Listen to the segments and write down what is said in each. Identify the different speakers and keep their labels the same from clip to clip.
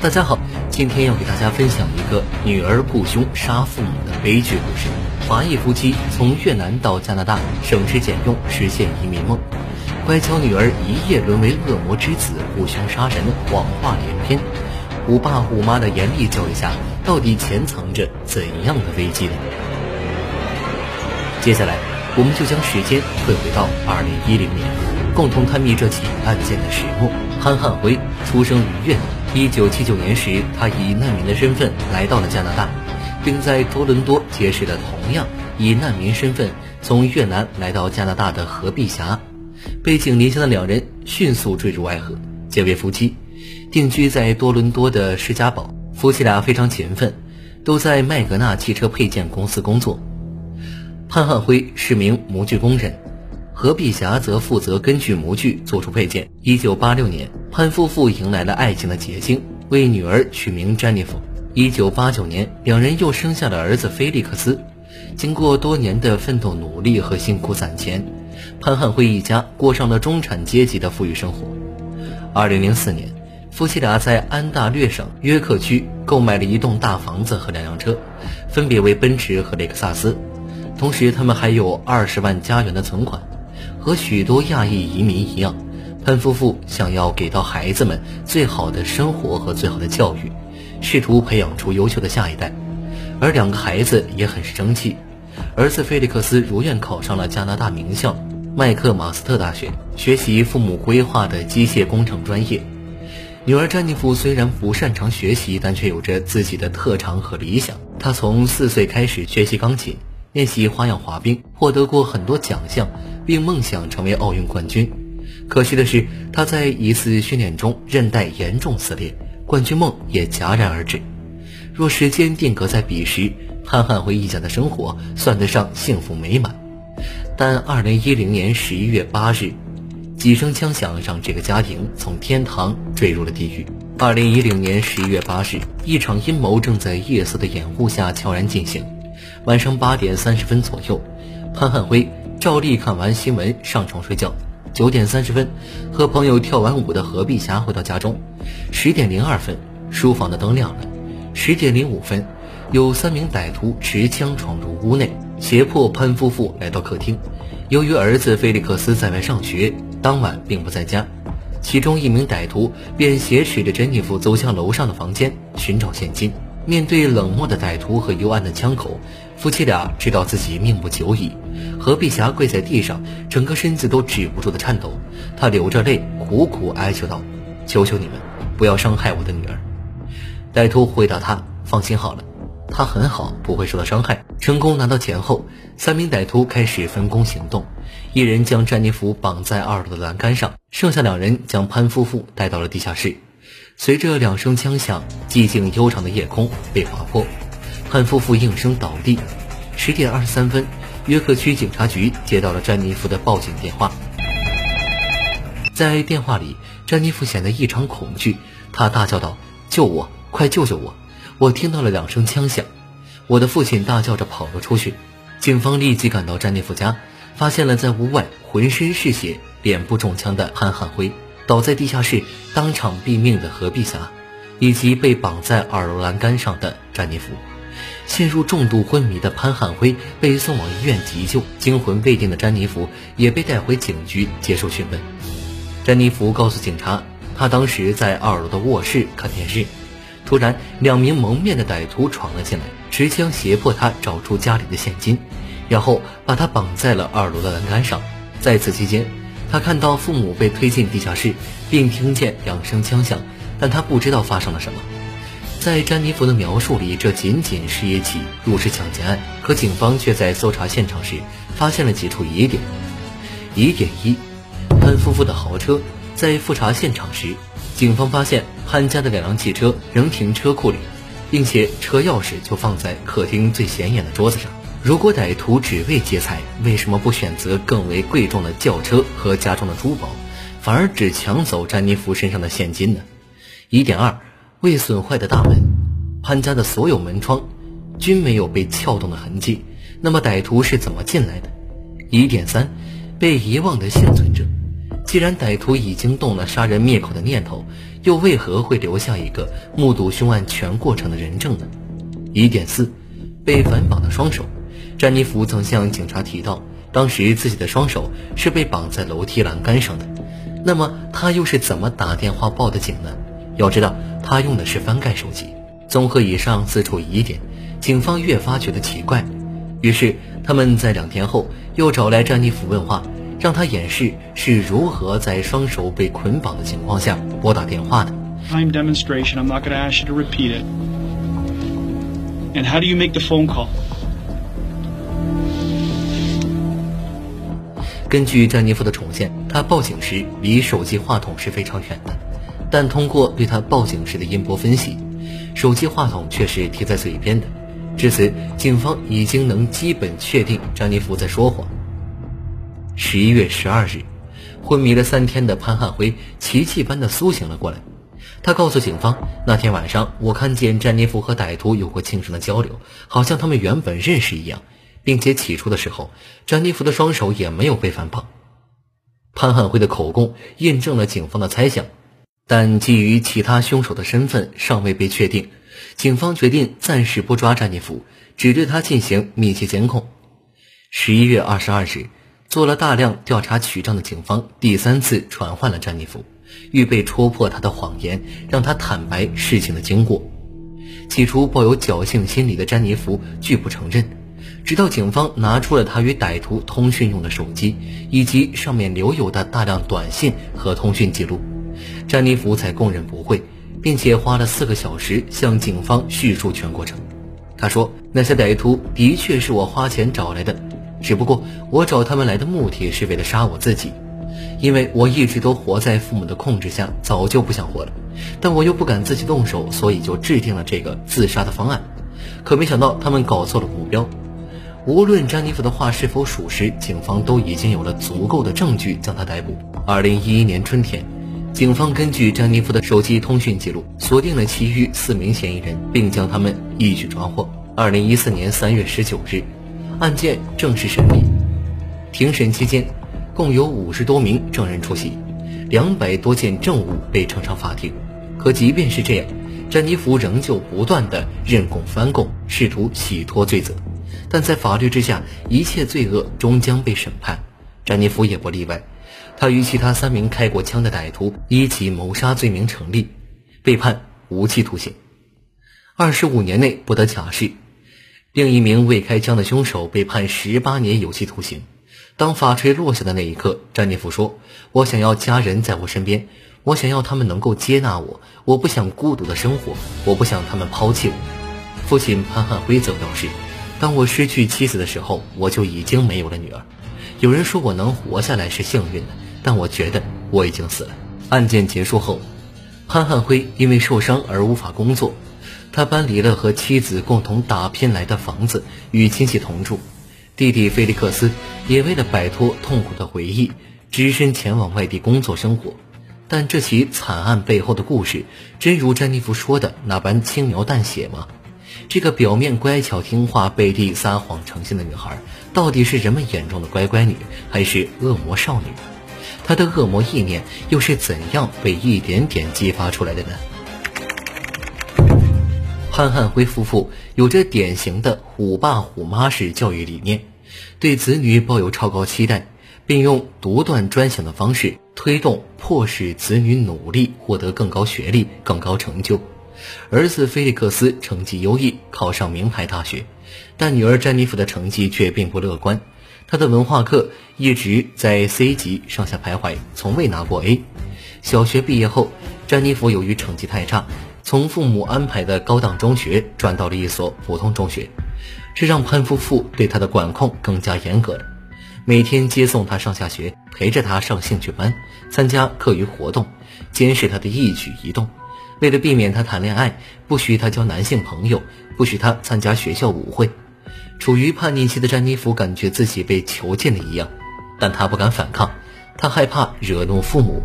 Speaker 1: 大家好，今天要给大家分享一个女儿雇凶杀父母的悲剧故事。华裔夫妻从越南到加拿大，省吃俭用实现移民梦。乖巧女儿一夜沦为恶魔之子，雇凶杀人，谎话连篇。虎爸虎妈的严厉教育下，到底潜藏着怎样的危机呢？接下来，我们就将时间退回到二零一零年，共同探秘这起案件的始末。潘汉辉出生于越南。一九七九年时，他以难民的身份来到了加拿大，并在多伦多结识了同样以难民身份从越南来到加拿大的何碧霞。背井离乡的两人迅速坠入爱河，结为夫妻，定居在多伦多的施家堡。夫妻俩非常勤奋，都在麦格纳汽车配件公司工作。潘汉辉是名模具工人。何碧霞则负责根据模具做出配件。一九八六年，潘夫妇迎来了爱情的结晶，为女儿取名詹妮弗。一九八九年，两人又生下了儿子菲利克斯。经过多年的奋斗努力和辛苦攒钱，潘汉辉一家过上了中产阶级的富裕生活。二零零四年，夫妻俩在安大略省约克区购买了一栋大房子和两辆车，分别为奔驰和雷克萨斯。同时，他们还有二十万加元的存款。和许多亚裔移民一样，潘夫妇想要给到孩子们最好的生活和最好的教育，试图培养出优秀的下一代。而两个孩子也很是争气，儿子菲利克斯如愿考上了加拿大名校麦克马斯特大学，学习父母规划的机械工程专业。女儿詹妮弗虽然不擅长学习，但却有着自己的特长和理想。她从四岁开始学习钢琴，练习花样滑冰，获得过很多奖项。并梦想成为奥运冠军，可惜的是，他在一次训练中韧带严重撕裂，冠军梦也戛然而止。若时间定格在彼时，潘汉辉一家的生活算得上幸福美满。但2010年11月8日，几声枪响让这个家庭从天堂坠入了地狱。2010年11月8日，一场阴谋正在夜色的掩护下悄然进行。晚上八点三十分左右，潘汉辉。照例看完新闻上床睡觉，九点三十分和朋友跳完舞的何碧霞回到家中，十点零二分书房的灯亮了，十点零五分有三名歹徒持枪闯入屋内，胁迫潘夫妇来到客厅。由于儿子菲利克斯在外上学，当晚并不在家，其中一名歹徒便挟持着珍妮弗走向楼上的房间寻找现金。面对冷漠的歹徒和幽暗的枪口，夫妻俩知道自己命不久矣。何碧霞跪在地上，整个身子都止不住的颤抖。她流着泪，苦苦哀求道：“求求你们，不要伤害我的女儿。”歹徒回答他：“放心好了，她很好，不会受到伤害。”成功拿到钱后，三名歹徒开始分工行动：一人将詹妮弗绑在二楼的栏杆上，剩下两人将潘夫妇带到了地下室。随着两声枪响，寂静悠长的夜空被划破，潘夫妇应声倒地。十点二十三分，约克区警察局接到了詹妮弗的报警电话。在电话里，詹妮弗显得异常恐惧，她大叫道：“救我！快救救我！我听到了两声枪响。”我的父亲大叫着跑了出去。警方立即赶到詹妮弗家，发现了在屋外浑身是血、脸部中枪的潘汉辉。倒在地下室当场毙命的何碧霞，以及被绑在二楼栏杆上的詹妮弗，陷入重度昏迷的潘汉辉被送往医院急救，惊魂未定的詹妮弗也被带回警局接受讯问。詹妮弗告诉警察，她当时在二楼的卧室看电视，突然两名蒙面的歹徒闯了进来，持枪胁迫她找出家里的现金，然后把她绑在了二楼的栏杆上。在此期间。他看到父母被推进地下室，并听见两声枪响，但他不知道发生了什么。在詹妮弗的描述里，这仅仅是一起入室抢劫案，可警方却在搜查现场时发现了几处疑点。疑点一：潘夫妇的豪车。在复查现场时，警方发现潘家的两辆汽车仍停车库里，并且车钥匙就放在客厅最显眼的桌子上。如果歹徒只为劫财，为什么不选择更为贵重的轿车和家中的珠宝，反而只抢走詹妮弗身上的现金呢？疑点二：未损坏的大门，潘家的所有门窗均没有被撬动的痕迹，那么歹徒是怎么进来的？疑点三：被遗忘的幸存者，既然歹徒已经动了杀人灭口的念头，又为何会留下一个目睹凶案全过程的人证呢？疑点四：被反绑的双手。詹妮弗曾向警察提到，当时自己的双手是被绑在楼梯栏杆上的。那么他又是怎么打电话报的警呢？要知道，他用的是翻盖手机。综合以上四处疑点，警方越发觉得奇怪。于是他们在两天后又找来詹妮弗问话，让他演示是如何在双手被捆绑的情况下拨打电话的。
Speaker 2: Time demonstration. I'm not going to ask you to repeat it. And how do you make the phone call?
Speaker 1: 根据詹妮弗的重现，她报警时离手机话筒是非常远的，但通过对她报警时的音波分析，手机话筒却是贴在嘴边的。至此，警方已经能基本确定詹妮弗在说谎。十一月十二日，昏迷了三天的潘汉辉奇迹般的苏醒了过来。他告诉警方，那天晚上我看见詹妮弗和歹徒有过轻声的交流，好像他们原本认识一样。并且起初的时候，詹妮弗的双手也没有被反绑。潘汉辉的口供印证了警方的猜想，但基于其他凶手的身份尚未被确定，警方决定暂时不抓詹妮弗，只对他进行密切监控。十一月二十二日，做了大量调查取证的警方第三次传唤了詹妮弗，预备戳破他的谎言，让他坦白事情的经过。起初抱有侥幸心理的詹妮弗拒不承认。直到警方拿出了他与歹徒通讯用的手机，以及上面留有的大量短信和通讯记录，詹妮弗才供认不讳，并且花了四个小时向警方叙述全过程。他说：“那些歹徒的确是我花钱找来的，只不过我找他们来的目的是为了杀我自己，因为我一直都活在父母的控制下，早就不想活了，但我又不敢自己动手，所以就制定了这个自杀的方案。可没想到他们搞错了目标。”无论詹妮弗的话是否属实，警方都已经有了足够的证据将她逮捕。二零一一年春天，警方根据詹妮弗的手机通讯记录，锁定了其余四名嫌疑人，并将他们一举抓获。二零一四年三月十九日，案件正式审理。庭审期间，共有五十多名证人出席，两百多件证物被呈上法庭。可即便是这样，詹妮弗仍旧不断的认供翻供，试图洗脱罪责。但在法律之下，一切罪恶终将被审判，詹妮弗也不例外。他与其他三名开过枪的歹徒一起谋杀罪名成立，被判无期徒刑，二十五年内不得假释。另一名未开枪的凶手被判十八年有期徒刑。当法锤落下的那一刻，詹妮弗说：“我想要家人在我身边，我想要他们能够接纳我，我不想孤独的生活，我不想他们抛弃我。”父亲潘汉辉则表示。当我失去妻子的时候，我就已经没有了女儿。有人说我能活下来是幸运的，但我觉得我已经死了。案件结束后，潘汉辉因为受伤而无法工作，他搬离了和妻子共同打拼来的房子，与亲戚同住。弟弟菲利克斯也为了摆脱痛苦的回忆，只身前往外地工作生活。但这起惨案背后的故事，真如詹妮弗说的那般轻描淡写吗？这个表面乖巧听话、背地撒谎成性的女孩，到底是人们眼中的乖乖女，还是恶魔少女？她的恶魔意念又是怎样被一点点激发出来的呢？潘汉辉夫妇有着典型的虎爸虎妈式教育理念，对子女抱有超高期待，并用独断专行的方式推动、迫使子女努力获得更高学历、更高成就。儿子菲利克斯成绩优异，考上名牌大学，但女儿詹妮弗的成绩却并不乐观。她的文化课一直在 C 级上下徘徊，从未拿过 A。小学毕业后，詹妮弗由于成绩太差，从父母安排的高档中学转到了一所普通中学，这让潘夫妇对她的管控更加严格了。每天接送她上下学，陪着她上兴趣班，参加课余活动，监视她的一举一动。为了避免他谈恋爱，不许他交男性朋友，不许他参加学校舞会。处于叛逆期的詹妮弗感觉自己被囚禁了一样，但她不敢反抗，她害怕惹怒父母。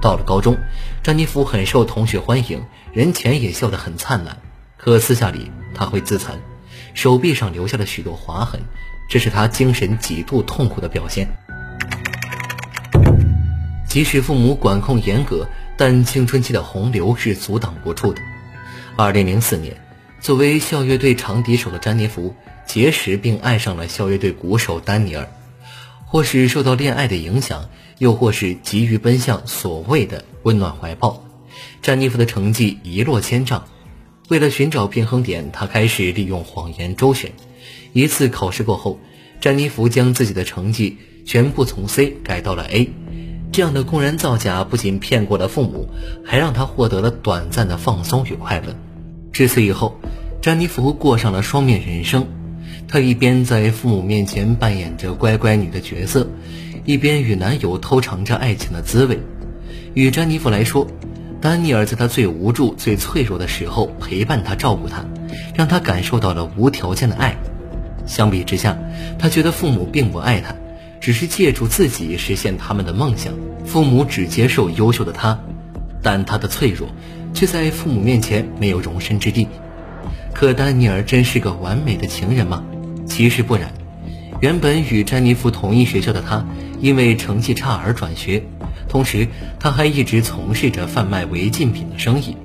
Speaker 1: 到了高中，詹妮弗很受同学欢迎，人前也笑得很灿烂，可私下里她会自残，手臂上留下了许多划痕，这是她精神极度痛苦的表现。即使父母管控严格，但青春期的洪流是阻挡不住的。二零零四年，作为校乐队长笛手的詹妮弗结识并爱上了校乐队鼓手丹尼尔，或是受到恋爱的影响，又或是急于奔向所谓的温暖怀抱，詹妮弗的成绩一落千丈。为了寻找平衡点，她开始利用谎言周旋。一次考试过后，詹妮弗将自己的成绩全部从 C 改到了 A。这样的公然造假不仅骗过了父母，还让她获得了短暂的放松与快乐。至此以后，詹妮弗过上了双面人生。她一边在父母面前扮演着乖乖女的角色，一边与男友偷尝着爱情的滋味。与詹妮弗来说，丹尼尔在她最无助、最脆弱的时候陪伴她、照顾她，让她感受到了无条件的爱。相比之下，她觉得父母并不爱她，只是借助自己实现他们的梦想。父母只接受优秀的他，但他的脆弱却在父母面前没有容身之地。可丹尼尔真是个完美的情人吗？其实不然。原本与詹妮弗同一学校的他，因为成绩差而转学。同时，他还一直从事着贩卖违禁品的生意。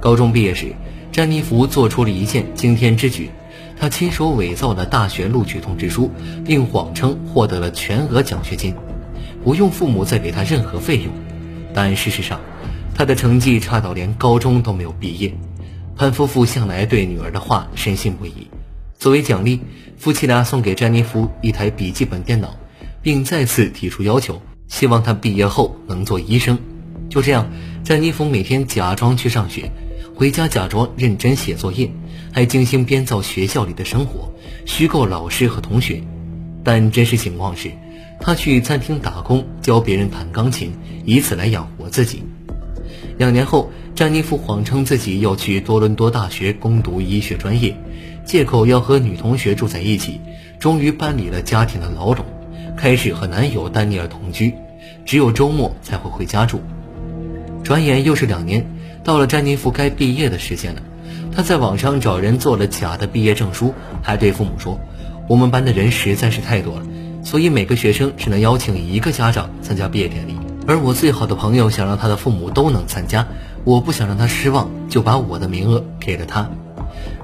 Speaker 1: 高中毕业时，詹妮弗做出了一件惊天之举，他亲手伪造了大学录取通知书，并谎称获得了全额奖学金，不用父母再给他任何费用。但事实上，他的成绩差到连高中都没有毕业。潘夫妇向来对女儿的话深信不疑，作为奖励，夫妻俩送给詹妮弗一台笔记本电脑，并再次提出要求。希望他毕业后能做医生。就这样，詹妮弗每天假装去上学，回家假装认真写作业，还精心编造学校里的生活，虚构老师和同学。但真实情况是，他去餐厅打工，教别人弹钢琴，以此来养活自己。两年后，詹妮弗谎称自己要去多伦多大学攻读医学专业，借口要和女同学住在一起，终于搬离了家庭的牢笼。开始和男友丹尼尔同居，只有周末才会回家住。转眼又是两年，到了詹妮弗该毕业的时间了。他在网上找人做了假的毕业证书，还对父母说：“我们班的人实在是太多了，所以每个学生只能邀请一个家长参加毕业典礼。而我最好的朋友想让他的父母都能参加，我不想让他失望，就把我的名额给了他。”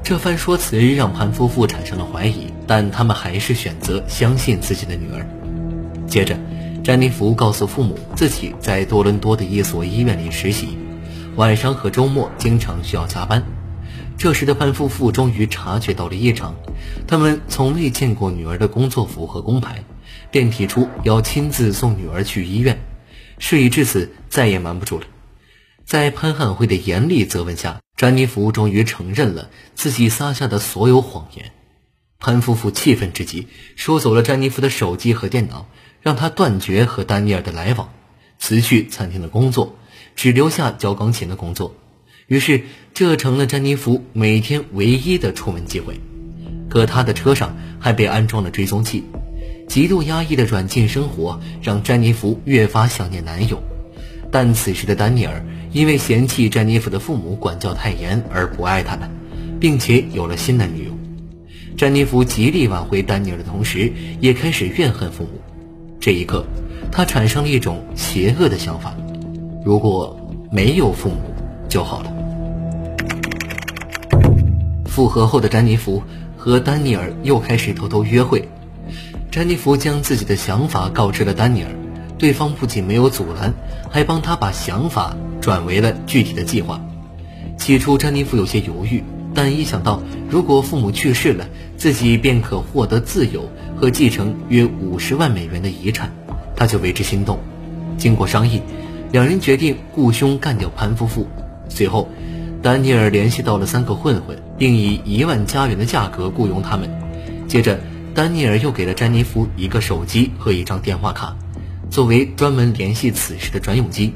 Speaker 1: 这番说辞让潘夫妇产生了怀疑，但他们还是选择相信自己的女儿。接着，詹妮弗告诉父母自己在多伦多的一所医院里实习，晚上和周末经常需要加班。这时的潘夫妇终于察觉到了异常，他们从未见过女儿的工作服和工牌，便提出要亲自送女儿去医院。事已至此，再也瞒不住了。在潘汉辉的严厉责问下，詹妮弗终于承认了自己撒下的所有谎言。潘夫妇气愤至极，收走了詹妮弗的手机和电脑。让他断绝和丹尼尔的来往，辞去餐厅的工作，只留下教钢琴的工作。于是，这成了詹妮弗每天唯一的出门机会。可她的车上还被安装了追踪器。极度压抑的软禁生活让詹妮弗越发想念男友。但此时的丹尼尔因为嫌弃詹妮弗的父母管教太严而不爱她了，并且有了新男女友。詹妮弗极力挽回丹尼尔的同时，也开始怨恨父母。这一刻，他产生了一种邪恶的想法：如果没有父母就好了。复合后的詹妮弗和丹尼尔又开始偷偷约会。詹妮弗将自己的想法告知了丹尼尔，对方不仅没有阻拦，还帮他把想法转为了具体的计划。起初，詹妮弗有些犹豫，但一想到如果父母去世了，自己便可获得自由。和继承约五十万美元的遗产，他就为之心动。经过商议，两人决定雇凶干掉潘夫妇。随后，丹尼尔联系到了三个混混，并以一万加元的价格雇佣他们。接着，丹尼尔又给了詹妮弗一个手机和一张电话卡，作为专门联系此事的专用机。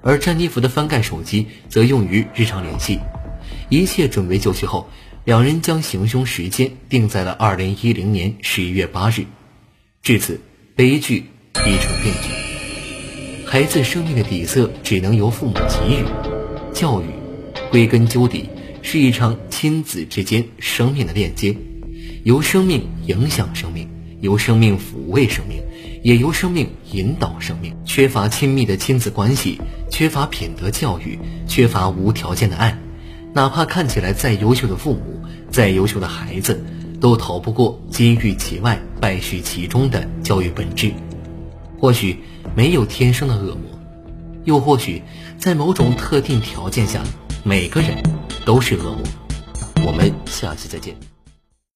Speaker 1: 而詹妮弗的翻盖手机则用于日常联系。一切准备就绪后。两人将行凶时间定在了二零一零年十一月八日。至此，悲剧已成定局。孩子生命的底色只能由父母给予。教育，归根究底是一场亲子之间生命的链接，由生命影响生命，由生命抚慰生命，也由生命引导生命。缺乏亲密的亲子关系，缺乏品德教育，缺乏无条件的爱，哪怕看起来再优秀的父母，再优秀的孩子，都逃不过金玉其外，败絮其中的教育本质。或许没有天生的恶魔，又或许在某种特定条件下，每个人都是恶魔。我们下期再见。